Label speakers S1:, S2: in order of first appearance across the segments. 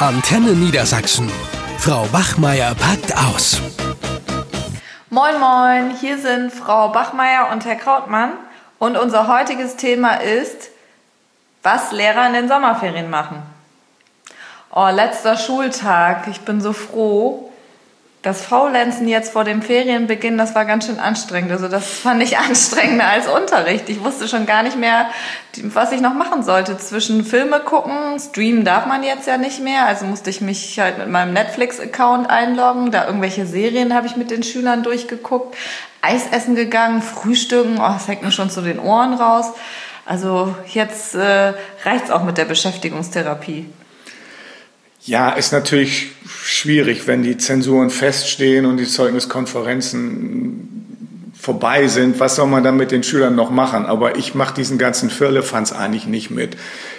S1: Antenne Niedersachsen. Frau Bachmeier packt aus.
S2: Moin, moin, hier sind Frau Bachmeier und Herr Krautmann. Und unser heutiges Thema ist, was Lehrer in den Sommerferien machen. Oh, letzter Schultag. Ich bin so froh, das Faulenzen jetzt vor dem Ferienbeginn, das war ganz schön anstrengend. Also das fand ich anstrengender als Unterricht. Ich wusste schon gar nicht mehr, was ich noch machen sollte. Zwischen Filme gucken, streamen darf man jetzt ja nicht mehr. Also musste ich mich halt mit meinem Netflix-Account einloggen. Da irgendwelche Serien habe ich mit den Schülern durchgeguckt. Eis essen gegangen, frühstücken. Oh, das hängt mir schon zu den Ohren raus. Also jetzt äh, reicht's auch mit der Beschäftigungstherapie.
S3: Ja, ist natürlich schwierig, wenn die Zensuren feststehen und die Zeugniskonferenzen vorbei sind. Was soll man dann mit den Schülern noch machen? Aber ich mache diesen ganzen Firlefanz eigentlich nicht mit.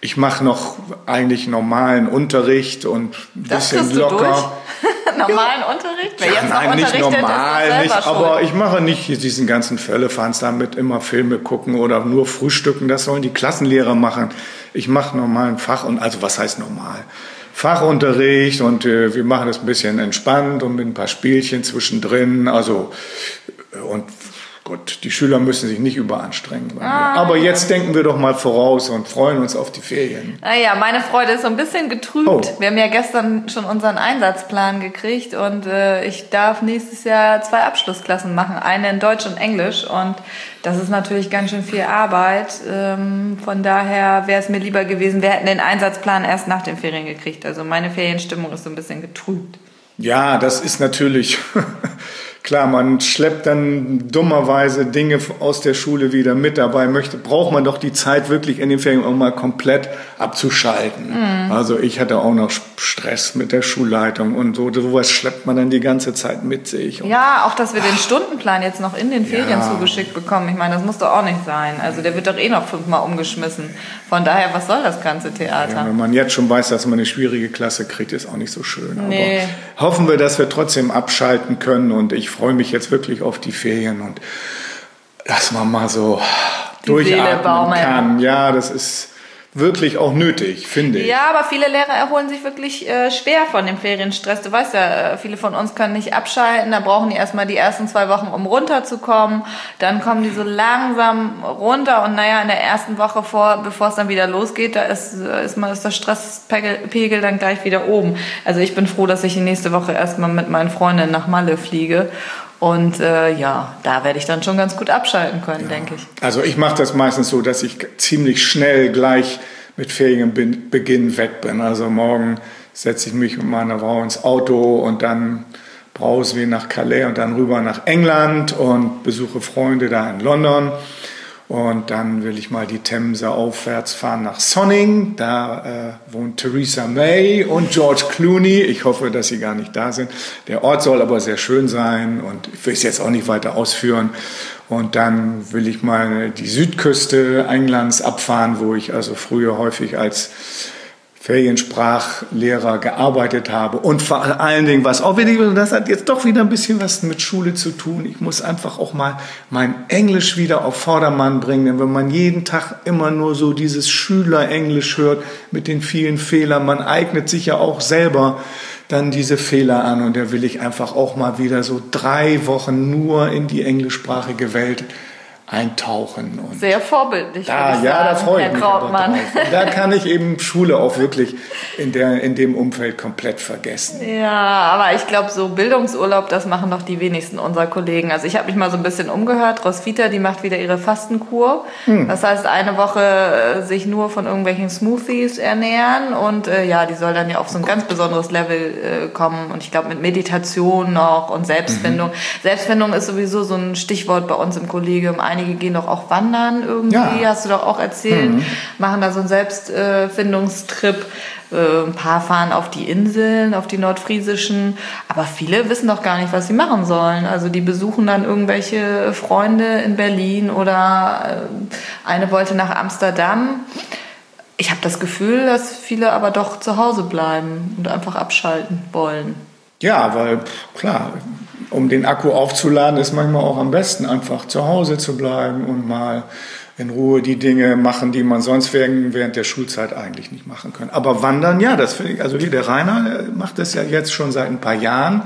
S3: Ich mache noch eigentlich normalen Unterricht und ein bisschen locker.
S2: normalen ja. Unterricht?
S3: Wer ja, nein, nicht normal, nicht, aber ich mache nicht diesen ganzen Firlefanz damit immer Filme gucken oder nur frühstücken. Das sollen die Klassenlehrer machen. Ich mache normalen Fach und also was heißt normal? Fachunterricht und äh, wir machen das ein bisschen entspannt und mit ein paar Spielchen zwischendrin. Also äh, und Gut, die Schüler müssen sich nicht überanstrengen. Ah. Aber jetzt denken wir doch mal voraus und freuen uns auf die Ferien.
S2: Naja, meine Freude ist so ein bisschen getrübt. Oh. Wir haben ja gestern schon unseren Einsatzplan gekriegt und äh, ich darf nächstes Jahr zwei Abschlussklassen machen, eine in Deutsch und Englisch. Und das ist natürlich ganz schön viel Arbeit. Ähm, von daher wäre es mir lieber gewesen, wir hätten den Einsatzplan erst nach den Ferien gekriegt. Also meine Ferienstimmung ist so ein bisschen getrübt.
S3: Ja, das ist natürlich Klar, man schleppt dann dummerweise Dinge aus der Schule wieder mit. Dabei möchte, braucht man doch die Zeit wirklich in den Ferien auch mal komplett abzuschalten. Mhm. Also ich hatte auch noch Stress mit der Schulleitung und so. Sowas schleppt man dann die ganze Zeit mit sich.
S2: Ja, auch, dass wir den Stundenplan jetzt noch in den Ferien ja. zugeschickt bekommen. Ich meine, das muss doch auch nicht sein. Also der wird doch eh noch fünfmal umgeschmissen. Von daher, was soll das ganze Theater?
S3: Ja, wenn man jetzt schon weiß, dass man eine schwierige Klasse kriegt, ist auch nicht so schön. Nee. Aber hoffen wir, dass wir trotzdem abschalten können und ich freue mich jetzt wirklich auf die Ferien und dass man mal so die durchatmen kann. Ja, das ist wirklich auch nötig, finde ich.
S2: Ja, aber viele Lehrer erholen sich wirklich äh, schwer von dem Ferienstress. Du weißt ja, äh, viele von uns können nicht abschalten. Da brauchen die erstmal die ersten zwei Wochen, um runterzukommen. Dann kommen die so langsam runter und naja, in der ersten Woche vor, bevor es dann wieder losgeht, da ist, äh, ist, man, ist der Stresspegel dann gleich wieder oben. Also ich bin froh, dass ich die nächste Woche erstmal mit meinen Freundinnen nach Malle fliege und äh, ja, da werde ich dann schon ganz gut abschalten können, ja. denke ich.
S3: Also ich mache das meistens so, dass ich ziemlich schnell gleich mit Ferienbeginn weg bin. Also morgen setze ich mich mit meiner Frau ins Auto und dann brause wir nach Calais und dann rüber nach England und besuche Freunde da in London. Und dann will ich mal die Themse aufwärts fahren nach Sonning. Da äh, wohnt Theresa May und George Clooney. Ich hoffe, dass sie gar nicht da sind. Der Ort soll aber sehr schön sein und ich will es jetzt auch nicht weiter ausführen. Und dann will ich mal die Südküste Englands abfahren, wo ich also früher häufig als Feriensprachlehrer gearbeitet habe und vor allen Dingen was auch wieder, das hat jetzt doch wieder ein bisschen was mit Schule zu tun. Ich muss einfach auch mal mein Englisch wieder auf Vordermann bringen, denn wenn man jeden Tag immer nur so dieses Schülerenglisch hört mit den vielen Fehlern, man eignet sich ja auch selber dann diese Fehler an und da will ich einfach auch mal wieder so drei Wochen nur in die englischsprachige Welt eintauchen.
S2: Und Sehr vorbildlich.
S3: Da, ja, sagen, da freue ich mich Krautmann. Da kann ich eben Schule auch wirklich in, der, in dem Umfeld komplett vergessen.
S2: Ja, aber ich glaube, so Bildungsurlaub, das machen doch die wenigsten unserer Kollegen. Also ich habe mich mal so ein bisschen umgehört. Roswitha, die macht wieder ihre Fastenkur. Hm. Das heißt, eine Woche äh, sich nur von irgendwelchen Smoothies ernähren und äh, ja, die soll dann ja auf so ein ganz besonderes Level äh, kommen. Und ich glaube, mit Meditation noch und Selbstfindung. Mhm. Selbstfindung ist sowieso so ein Stichwort bei uns im Kollegium. Einige einige gehen doch auch wandern irgendwie, ja. hast du doch auch erzählt, mhm. machen da so einen Selbstfindungstrip. Äh, ein paar fahren auf die Inseln, auf die nordfriesischen, aber viele wissen doch gar nicht, was sie machen sollen. Also die besuchen dann irgendwelche Freunde in Berlin oder äh, eine wollte nach Amsterdam. Ich habe das Gefühl, dass viele aber doch zu Hause bleiben und einfach abschalten wollen.
S3: Ja, weil klar, um den Akku aufzuladen, ist manchmal auch am besten einfach zu Hause zu bleiben und mal in Ruhe die Dinge machen, die man sonst während der Schulzeit eigentlich nicht machen kann. Aber Wandern, ja, das finde ich, also hier der Rainer macht das ja jetzt schon seit ein paar Jahren,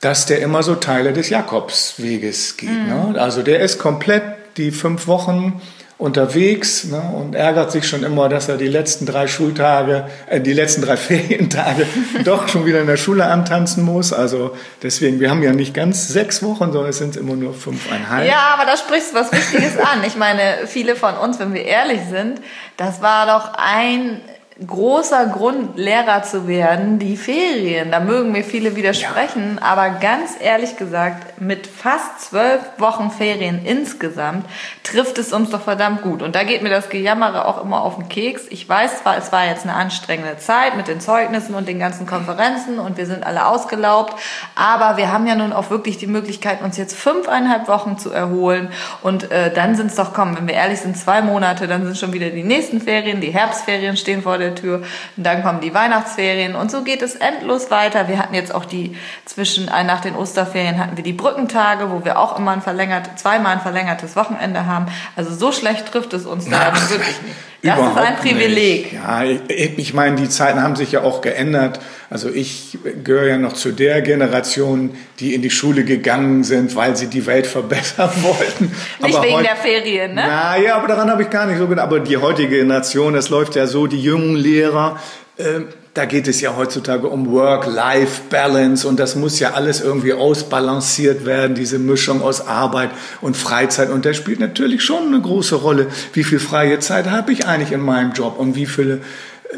S3: dass der immer so Teile des Jakobsweges geht. Mhm. Ne? Also der ist komplett die fünf Wochen unterwegs ne, und ärgert sich schon immer, dass er die letzten drei Schultage, äh, die letzten drei Ferientage doch schon wieder in der Schule antanzen muss. Also deswegen, wir haben ja nicht ganz sechs Wochen, sondern es sind immer nur fünfeinhalb.
S2: Ja, aber da sprichst du was Wichtiges an. Ich meine, viele von uns, wenn wir ehrlich sind, das war doch ein großer Grund, Lehrer zu werden, die Ferien. Da mögen mir viele widersprechen, ja. aber ganz ehrlich gesagt, mit fast zwölf Wochen Ferien insgesamt trifft es uns doch verdammt gut. Und da geht mir das Gejammere auch immer auf den Keks. Ich weiß zwar, es war jetzt eine anstrengende Zeit mit den Zeugnissen und den ganzen Konferenzen und wir sind alle ausgelaubt, aber wir haben ja nun auch wirklich die Möglichkeit, uns jetzt fünfeinhalb Wochen zu erholen und äh, dann sind es doch, komm, wenn wir ehrlich sind, zwei Monate, dann sind schon wieder die nächsten Ferien, die Herbstferien stehen vor der Tür und dann kommen die Weihnachtsferien und so geht es endlos weiter. Wir hatten jetzt auch die, zwischen, nach den Osterferien hatten wir die Brückentage, wo wir auch immer ein verlängert, zweimal ein verlängertes Wochenende haben. Also so schlecht trifft es uns da wirklich nicht. Das ist ein Privileg.
S3: Nicht. Ja, ich, ich meine, die Zeiten haben sich ja auch geändert. Also ich gehöre ja noch zu der Generation, die in die Schule gegangen sind, weil sie die Welt verbessern wollten.
S2: Nicht aber wegen der Ferien, ne?
S3: Na ja, aber daran habe ich gar nicht so gedacht. Aber die heutige Generation, das läuft ja so, die jungen Lehrer, äh, da geht es ja heutzutage um Work-Life-Balance und das muss ja alles irgendwie ausbalanciert werden, diese Mischung aus Arbeit und Freizeit. Und das spielt natürlich schon eine große Rolle. Wie viel freie Zeit habe ich eigentlich in meinem Job und wie viele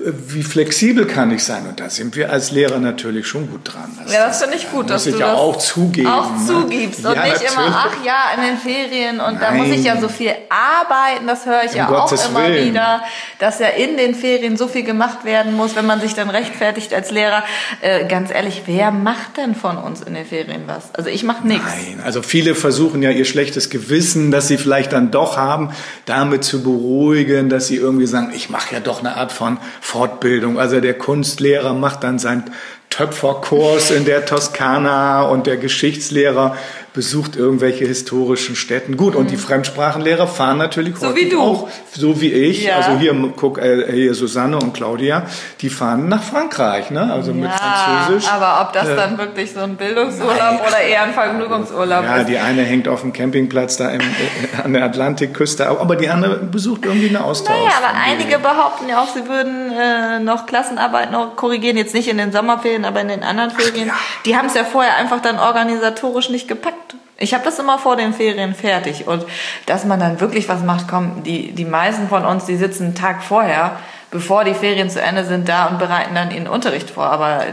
S3: wie flexibel kann ich sein? Und da sind wir als Lehrer natürlich schon gut dran.
S2: Das, ja, das finde ich gut, dass
S3: du
S2: ich
S3: ja das auch zugeben.
S2: Auch ne? zugibst und ja, nicht natürlich. immer, ach ja, in den Ferien und Nein. da muss ich ja so viel arbeiten, das höre ich um ja Gottes auch immer Willen. wieder, dass ja in den Ferien so viel gemacht werden muss, wenn man sich dann rechtfertigt als Lehrer. Äh, ganz ehrlich, wer macht denn von uns in den Ferien was? Also ich mache nichts.
S3: Nein, also viele versuchen ja ihr schlechtes Gewissen, das sie vielleicht dann doch haben, damit zu beruhigen, dass sie irgendwie sagen, ich mache ja doch eine Art von Fortbildung. Also der Kunstlehrer macht dann sein Töpferkurs in der Toskana und der Geschichtslehrer besucht irgendwelche historischen Städten. Gut, und die mhm. Fremdsprachenlehrer fahren natürlich
S2: so wie du.
S3: auch, so wie ich. Ja. Also hier, guck, äh, hier Susanne und Claudia, die fahren nach Frankreich, ne? Also ja, mit Französisch.
S2: Aber ob das äh, dann wirklich so ein Bildungsurlaub nein. oder eher ein Vergnügungsurlaub
S3: ja, ist? Ja, die eine hängt auf dem Campingplatz da im, äh, an der Atlantikküste, aber die andere besucht irgendwie eine Austausch.
S2: Naja, aber einige behaupten ja auch, sie würden äh, noch Klassenarbeit noch korrigieren, jetzt nicht in den Sommerferien, aber in den anderen Ferien. Ja. Die haben es ja vorher einfach dann organisatorisch nicht gepackt. Ich habe das immer vor den Ferien fertig und dass man dann wirklich was macht, komm, die, die meisten von uns, die sitzen einen Tag vorher, bevor die Ferien zu Ende sind, da und bereiten dann ihren Unterricht vor. Aber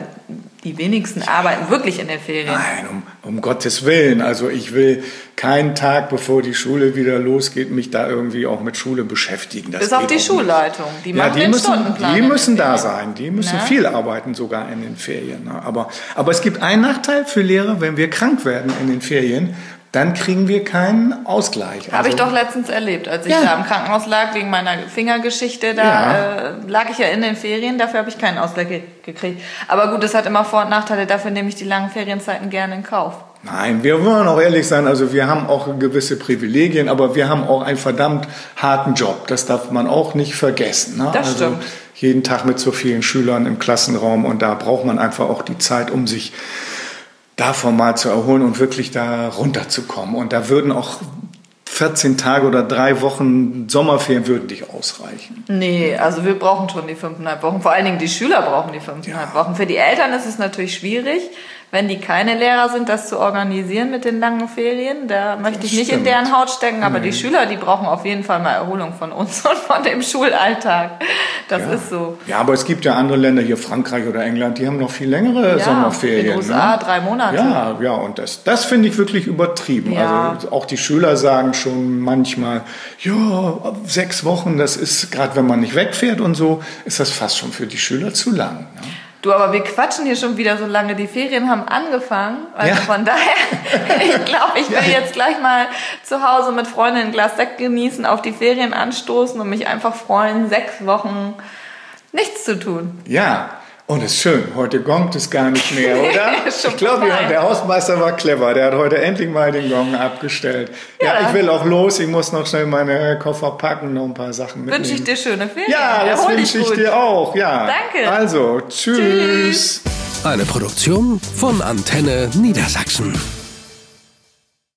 S2: die wenigsten arbeiten wirklich in den Ferien.
S3: Nein, um, um Gottes Willen. Also ich will keinen Tag, bevor die Schule wieder losgeht, mich da irgendwie auch mit Schule beschäftigen.
S2: Das Bis auf die Schulleitung. Die
S3: ja, die müssen, die müssen da sein. Die müssen Na? viel arbeiten, sogar in den Ferien. Ne? Aber, aber es gibt einen Nachteil für Lehrer, wenn wir krank werden in den Ferien, dann kriegen wir keinen Ausgleich.
S2: Habe also, ich doch letztens erlebt, als ich ja. da im Krankenhaus lag wegen meiner Fingergeschichte. Da ja. äh, lag ich ja in den Ferien, dafür habe ich keinen Ausgleich gekriegt. Aber gut, es hat immer Vor- und Nachteile, dafür nehme ich die langen Ferienzeiten gerne in Kauf.
S3: Nein, wir wollen auch ehrlich sein, also wir haben auch gewisse Privilegien, aber wir haben auch einen verdammt harten Job. Das darf man auch nicht vergessen. Ne?
S2: Das
S3: also
S2: stimmt.
S3: Jeden Tag mit so vielen Schülern im Klassenraum und da braucht man einfach auch die Zeit, um sich davon mal zu erholen und wirklich da runterzukommen. Und da würden auch 14 Tage oder drei Wochen Sommerferien würden nicht ausreichen.
S2: Nee, also wir brauchen schon die fünfeinhalb Wochen. Vor allen Dingen die Schüler brauchen die fünfeinhalb ja. Wochen. Für die Eltern ist es natürlich schwierig, wenn die keine Lehrer sind, das zu organisieren mit den langen Ferien. Da möchte ich nicht stimmt. in deren Haut stecken, aber nee. die Schüler, die brauchen auf jeden Fall mal Erholung von uns und von dem Schulalltag. Das
S3: ja.
S2: ist so.
S3: Ja, aber es gibt ja andere Länder, hier Frankreich oder England, die haben noch viel längere ja, Sommerferien. In
S2: USA ne? drei Monate.
S3: Ja, ja, und das, das finde ich wirklich übertrieben. Ja. Also auch die Schüler sagen schon manchmal, ja, sechs Wochen, das ist, gerade wenn man nicht wegfährt und so, ist das fast schon für die Schüler zu lang. Ne?
S2: Du, aber wir quatschen hier schon wieder so lange. Die Ferien haben angefangen. Also ja. von daher, ich glaube, ich will jetzt gleich mal zu Hause mit Freunden ein Glas Sekt genießen, auf die Ferien anstoßen und mich einfach freuen, sechs Wochen nichts zu tun.
S3: Ja, Und es ist schön, heute gongt es gar nicht mehr, oder? Ich glaube, der Hausmeister war clever. Der hat heute endlich mal den Gong abgestellt. Ja,
S2: Ja.
S3: ich will auch los. Ich muss noch schnell meine Koffer packen, noch ein paar Sachen mitnehmen.
S2: Wünsche ich dir schöne Ferien.
S3: Ja, das wünsche ich
S2: gut.
S3: dir auch. Ja.
S2: Danke.
S3: Also, tschüss.
S2: Tschüss.
S1: Eine Produktion von Antenne Niedersachsen.